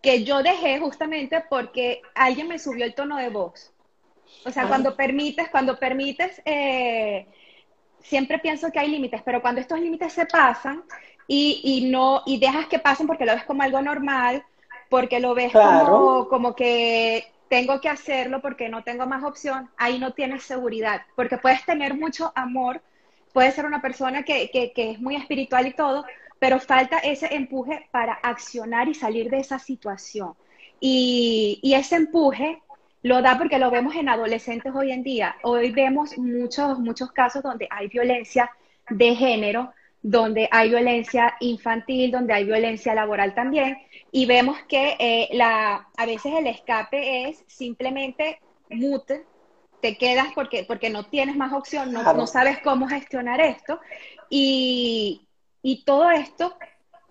que yo dejé justamente porque alguien me subió el tono de voz. O sea, cuando permites, cuando permites eh, siempre pienso que hay límites, pero cuando estos límites se pasan y, y, no, y dejas que pasen porque lo ves como algo normal, porque lo ves como, como que tengo que hacerlo porque no tengo más opción, ahí no tienes seguridad, porque puedes tener mucho amor, puedes ser una persona que, que, que es muy espiritual y todo, pero falta ese empuje para accionar y salir de esa situación. Y, y ese empuje lo da porque lo vemos en adolescentes hoy en día. Hoy vemos muchos, muchos casos donde hay violencia de género, donde hay violencia infantil, donde hay violencia laboral también, y vemos que eh, la, a veces el escape es simplemente mute, te quedas porque, porque no tienes más opción, no, no sabes cómo gestionar esto, y, y todo esto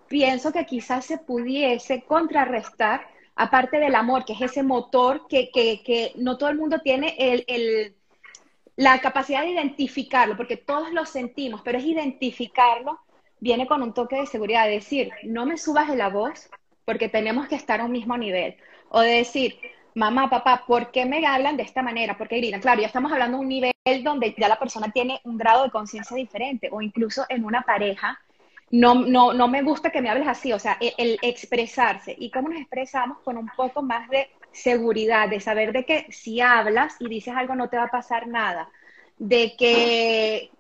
pienso que quizás se pudiese contrarrestar aparte del amor, que es ese motor que, que, que no todo el mundo tiene el, el, la capacidad de identificarlo, porque todos lo sentimos, pero es identificarlo, viene con un toque de seguridad, de decir, no me subas de la voz porque tenemos que estar a un mismo nivel, o de decir, mamá, papá, ¿por qué me hablan de esta manera? ¿Por qué? Claro, ya estamos hablando de un nivel donde ya la persona tiene un grado de conciencia diferente, o incluso en una pareja, no, no, no me gusta que me hables así, o sea, el, expresarse. ¿Y cómo nos expresamos? Con un poco más de seguridad, de saber de que si hablas y dices algo no te va a pasar nada, de que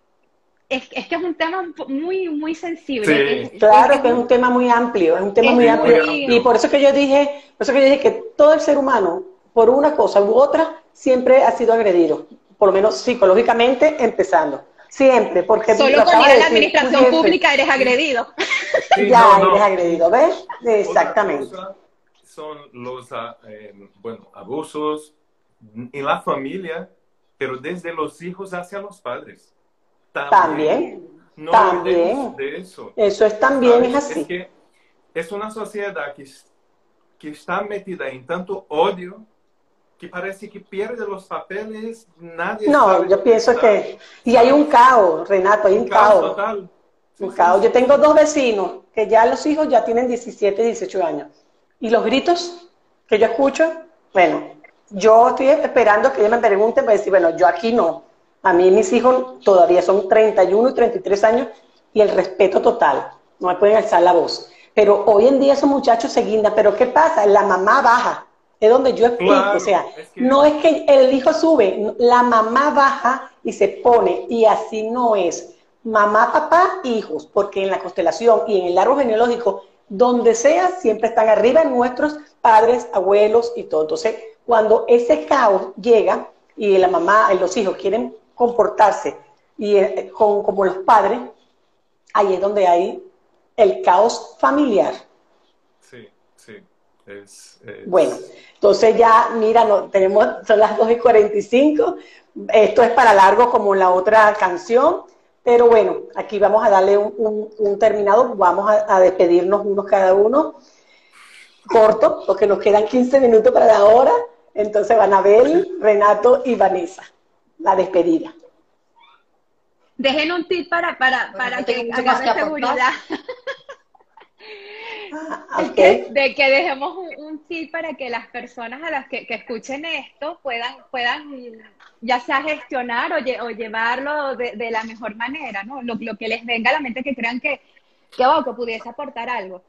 es, es que es un tema muy, muy sensible. claro que es un tema muy amplio, es un tema muy amplio. Y por eso que yo dije, por eso que yo dije que todo el ser humano, por una cosa u otra, siempre ha sido agredido, por lo menos psicológicamente empezando. Siempre, porque... Solo con ir a la administración pública eres agredido. ya eres agredido, ¿ves? Exactamente. Son los eh, bueno, abusos en la familia, pero desde los hijos hacia los padres. También. También. De eso. eso es también es así. Es que es una sociedad que, que está metida en tanto odio que parece que pierde los papeles, nadie No, yo pienso que... Y hay un caos, Renato, hay un, caos. Total. un caos. Yo tengo dos vecinos que ya los hijos ya tienen 17, 18 años. Y los gritos que yo escucho, bueno, yo estoy esperando que ellos me pregunten para decir, bueno, yo aquí no. A mí mis hijos todavía son 31 y 33 años y el respeto total. No me pueden alzar la voz. Pero hoy en día esos muchachos se guindan. Pero ¿qué pasa? La mamá baja es donde yo explico, o sea, no es que el hijo sube, la mamá baja y se pone, y así no es. Mamá, papá, hijos, porque en la constelación y en el árbol genealógico, donde sea, siempre están arriba nuestros padres, abuelos y todo. Entonces, cuando ese caos llega y la mamá y los hijos quieren comportarse y, eh, como los padres, ahí es donde hay el caos familiar. Bueno, entonces ya, mira, no, tenemos, son las 2 y 45. Esto es para largo como la otra canción, Pero bueno, aquí vamos a darle un, terminado, vamos a, despedirnos unos cada uno, corto, porque nos quedan 15 minutos para la hora. Entonces van Abel, Renato y Vanessa, la despedida. Dejen un tip para, para, para que hagamos seguridad. Ah, de que dejemos un, tip para que las personas a las que, escuchen esto puedan, puedan ya sea gestionar o, llevarlo de, la mejor manera, ¿no? Lo, que les venga a la mente que crean que, que, oh, que pudiese aportar algo.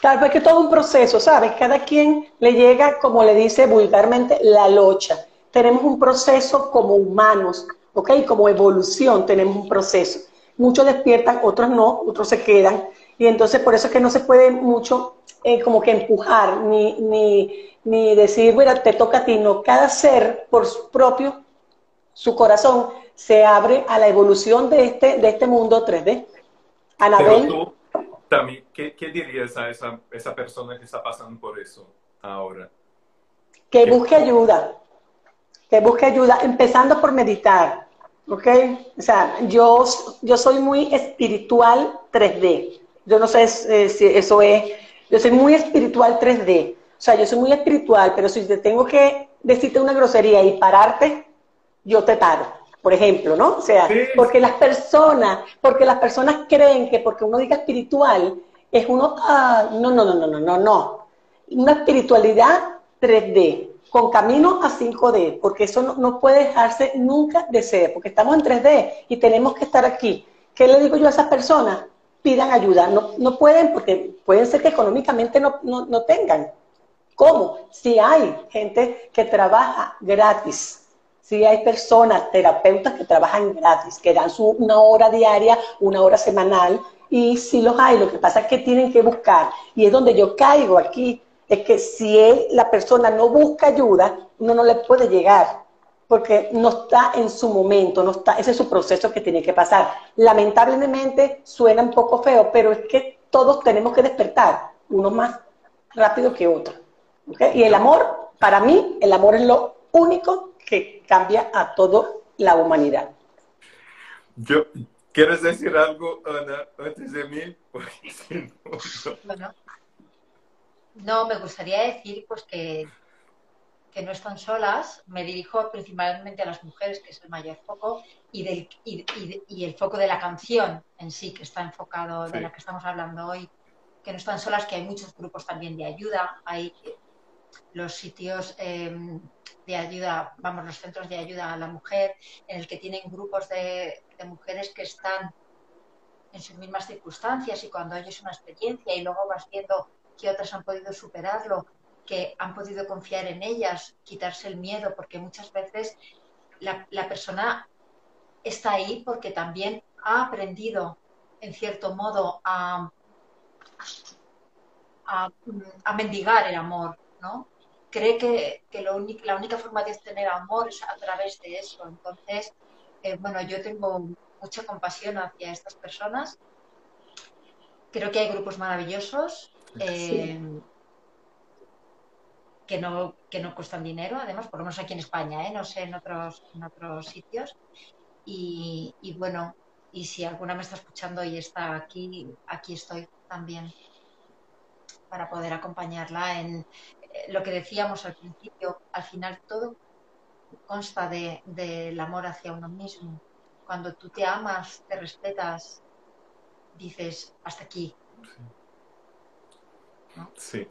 Claro, pues que todo un proceso, ¿sabes? Cada quien le llega, como le dice vulgarmente, la locha. Tenemos un proceso como humanos, ¿ok? Como evolución tenemos un proceso. Muchos despiertan, otros no, otros se quedan. Y entonces por eso es que no se puede mucho eh, como que empujar, ni, ni, ni decir, bueno, te toca a ti, no. Cada ser por su propio, su corazón, se abre a la evolución de este, de este mundo 3D. Anabel. tú, también, ¿qué, ¿qué, dirías a esa, esa persona que está pasando por eso ahora? Que busque ayuda, que busque ayuda, empezando por meditar, ¿ok? O sea, yo, yo soy muy espiritual 3D. Yo no sé eh, si eso es, yo soy muy espiritual 3D. O sea, yo soy muy espiritual, pero si te tengo que decirte una grosería y pararte, yo te paro, por ejemplo, ¿no? O sea, porque las personas, porque las personas creen que porque uno diga espiritual, es uno, ah, no, no, no, no, no, no, no. Una espiritualidad 3D, con camino a 5D, porque eso no, no, puede dejarse nunca de ser, porque estamos en 3D y tenemos que estar aquí. ¿Qué le digo yo a esas personas? Pidan ayuda. No, no pueden porque pueden ser que económicamente no, no, tengan. ¿Cómo? Si hay gente que trabaja gratis, si hay personas, terapeutas que trabajan gratis, que dan su, una hora diaria, una hora semanal, y si los hay, lo que pasa es que tienen que buscar, y es donde yo caigo aquí, es que si la persona no busca ayuda, uno no le puede llegar porque no está en su momento, no está, ese es su proceso que tiene que pasar. Lamentablemente suena un poco feo, pero es que todos tenemos que despertar, uno más rápido que otro. Y el amor, para mí, el amor es lo único que cambia a toda la humanidad. Yo, ¿Quieres decir algo, Ana, antes de mí? no, no, me gustaría decir pues que que no están solas, me dirijo principalmente a las mujeres, que es el mayor foco, y, del, y, el foco de la canción en sí, que está enfocado, de la que estamos hablando hoy, que no están solas, que hay muchos grupos también de ayuda, hay los sitios em, de ayuda, vamos, los centros de ayuda a la mujer, en el que tienen grupos de, de mujeres que están en sus mismas circunstancias y cuando oyes una experiencia y luego vas viendo que otras han podido superarlo que han podido confiar en ellas, quitarse el miedo, porque muchas veces la, persona está ahí porque también ha aprendido, en cierto modo, a, a, mendigar el amor, ¿no? Cree que, lo la única forma de tener amor es a través de eso. Entonces, eh, bueno, yo tengo mucha compasión hacia estas personas. Creo que hay grupos maravillosos. Eh, que no, que no cuestan dinero, además, por lo menos aquí en España, ¿eh? no sé en otros, en otros sitios. Y, bueno, y si alguna me está escuchando y está aquí, aquí estoy también para poder acompañarla en eh, lo que decíamos al principio, al final todo consta del de, amor hacia uno mismo. Cuando tú te amas, te respetas, dices, hasta aquí. Sí.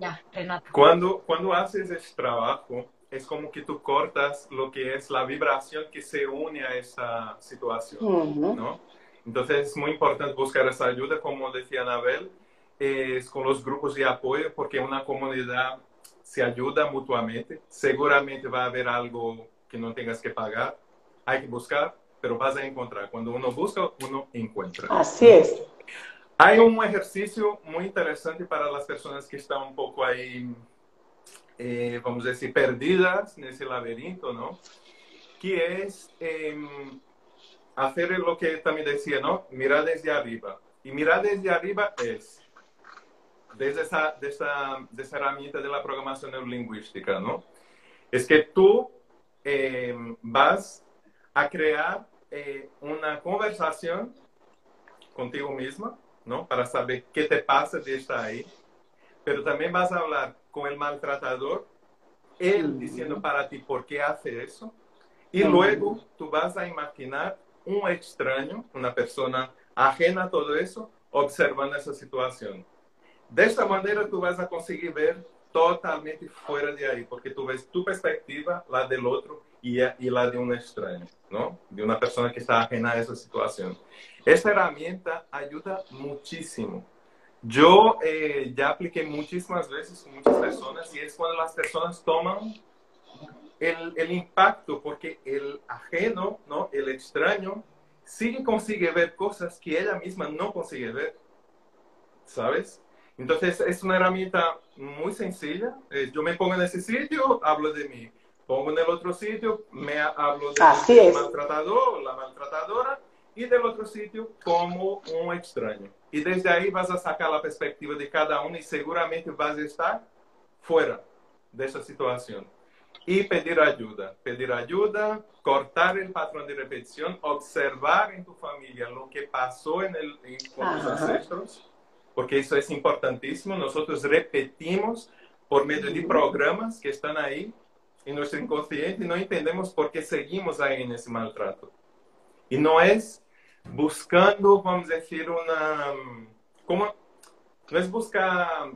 Ya, Renato. Cuando, cuando haces este trabajo, es como que tú cortas lo que es la vibración que se une a esa situación, ¿no? Entonces es muy importante buscar esa ayuda, como decía Anabel, es con los grupos de apoyo, porque una comunidad se ayuda mutuamente. Seguramente va a haber algo que no tengas que pagar, hay que buscar, pero vas a encontrar. Cuando uno busca, uno encuentra. Así es. Hay un ejercicio muy interesante para las personas que están un poco ahí, eh, vamos a decir, perdidas en ese laberinto, ¿no? Que es em, hacer lo que también decía, ¿no? Mirar desde arriba. Y mirar desde arriba es, desde esa, de esa, de esa herramienta de la programación neurolingüística, ¿no? Es que tú em, vas a crear eh, una conversación contigo misma, ¿no? Para saber qué te pasa de estar ahí. Pero también vas a hablar con el maltratador, él diciendo para ti por qué hace eso. Y luego tú vas a imaginar un extraño, una persona ajena a todo eso, observando esa situación. De esta manera tú vas a conseguir ver totalmente fuera de ahí, porque tú ves tu perspectiva, la del otro y, la de un extraño, ¿no? De una persona que está ajena a esa situación. Esta herramienta ayuda muchísimo. Yo eh, ya apliqué muchísimas veces con muchas personas y es cuando las personas toman el, el, impacto, porque el ajeno, ¿no? el extraño, sí consigue ver cosas que ella misma no consigue ver, ¿sabes? Entonces es una herramienta muy sencilla. Eh, yo me pongo en ese sitio, hablo de mí. Pongo en el otro sitio, me hablo del maltratador, la maltratadora, y del otro sitio como un extraño. Y desde ahí vas a sacar la perspectiva de cada uno y seguramente vas a estar fuera de esa situación. Y pedir ayuda, pedir ayuda, cortar el patrón de repetición, observar en tu familia lo que pasó en el, con los ancestros porque eso es importantísimo. Nosotros repetimos por medio de programas que están ahí en nuestro inconsciente no entendemos por qué seguimos ahí en ese maltrato. Y no es buscando, vamos a decir, una... ¿cómo? No es buscar,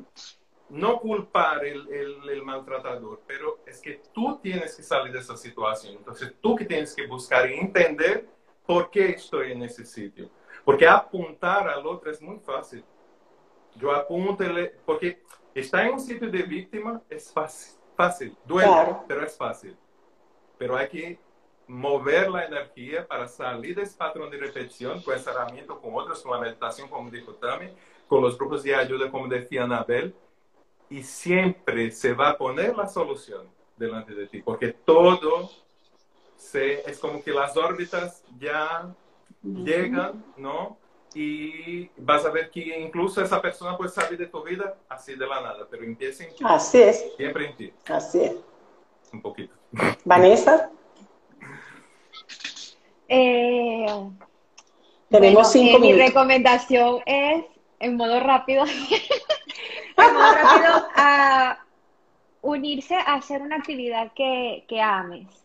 no culpar el, el, el, maltratador, pero es que tú tienes que salir de esa situación. Entonces, tú que tienes que buscar y entender por qué estoy en ese sitio. Porque apuntar al otro es muy fácil yo apunto, porque estar en un sitio de víctima es fácil, fácil duele, pero es fácil. Pero hay que mover la energía para salir de ese patrón de repetición con esa herramienta, con otros, con la meditación, como dijo Tami, con los grupos de ayuda, como decía Anabel, y siempre se va a poner la solución delante de ti, porque todo se, es como que las órbitas ya llegan, ¿no? Y vas a ver que incluso esa persona puede salir de tu vida así de la nada, pero empieza en ti. Así es. Siempre en ti. Así es. Un poquito. Vanessa. Eh, Tenemos cinco eh, minutos. Mi recomendación es, en modo rápido, en modo rápido, a unirse a hacer una actividad que, que ames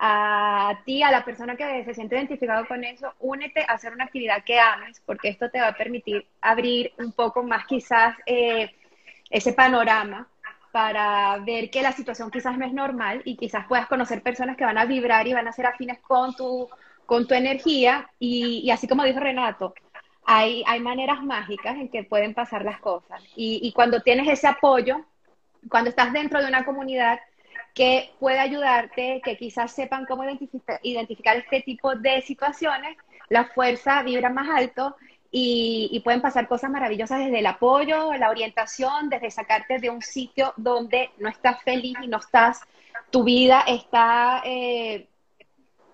a ti, a la persona que se siente identificado con eso, únete a hacer una actividad que ames, porque esto te va a permitir abrir un poco más quizás eh, ese panorama para ver que la situación quizás no es normal y quizás puedas conocer personas que van a vibrar y van a ser afines con tu, con tu energía. Y, y así como dijo Renato, hay, hay maneras mágicas en que pueden pasar las cosas. Y, y cuando tienes ese apoyo, cuando estás dentro de una comunidad, que puede ayudarte, que quizás sepan cómo identificar, este tipo de situaciones, la fuerza vibra más alto y, pueden pasar cosas maravillosas desde el apoyo, la orientación, desde sacarte de un sitio donde no estás feliz y no estás, tu vida está eh,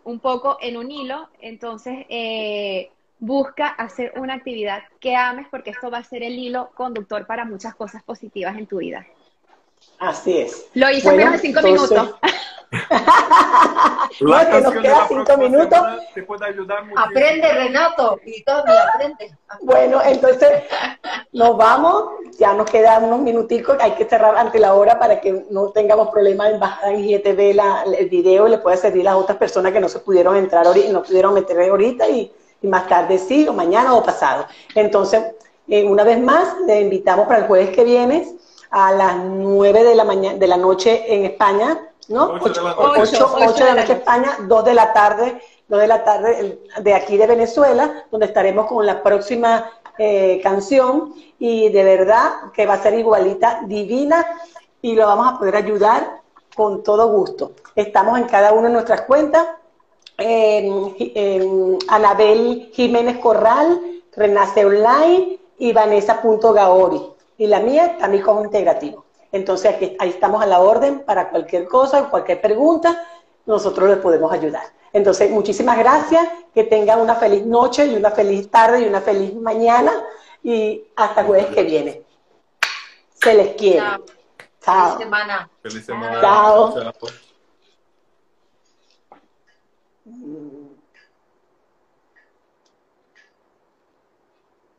un poco en un hilo, entonces eh, busca hacer una actividad que ames porque esto va a ser el hilo conductor para muchas cosas positivas en tu vida. Así es. Lo hice en menos de cinco minutos. no, que nos queda cinco minutos. Te puede ayudar mucho. Aprende, Renato, y todo, aprende. Bueno, entonces nos vamos, ya nos quedan unos minuticos, hay que cerrar ante la hora para que no tengamos problemas en bajar en IGTV la, el video, le puede servir a las otras personas que no se pudieron entrar ahorita, no pudieron meter ahorita y, y más tarde sí, o mañana o pasado. Entonces, eh, una vez más, le invitamos para el jueves que viene a las 9 de la, mañana, de la noche en España, ¿no? 8, de, la noche. de España, 2 de la tarde, 2 de la tarde de aquí de Venezuela, donde estaremos con la próxima eh, canción y de verdad que va a ser igualita, divina y lo vamos a poder ayudar con todo gusto. Estamos en cada una de nuestras cuentas, en, en Anabel Jiménez Corral, Renace Online y Vanessa.gaori y la mía también como integrativo. Entonces aquí, ahí estamos a la orden para cualquier cosa, cualquier pregunta, nosotros les podemos ayudar. Entonces, muchísimas gracias, que tengan una feliz noche y una feliz tarde y una feliz mañana y hasta jueves que viene. Se les quiere. Chao. Feliz semana. Feliz semana. Chao. Chao.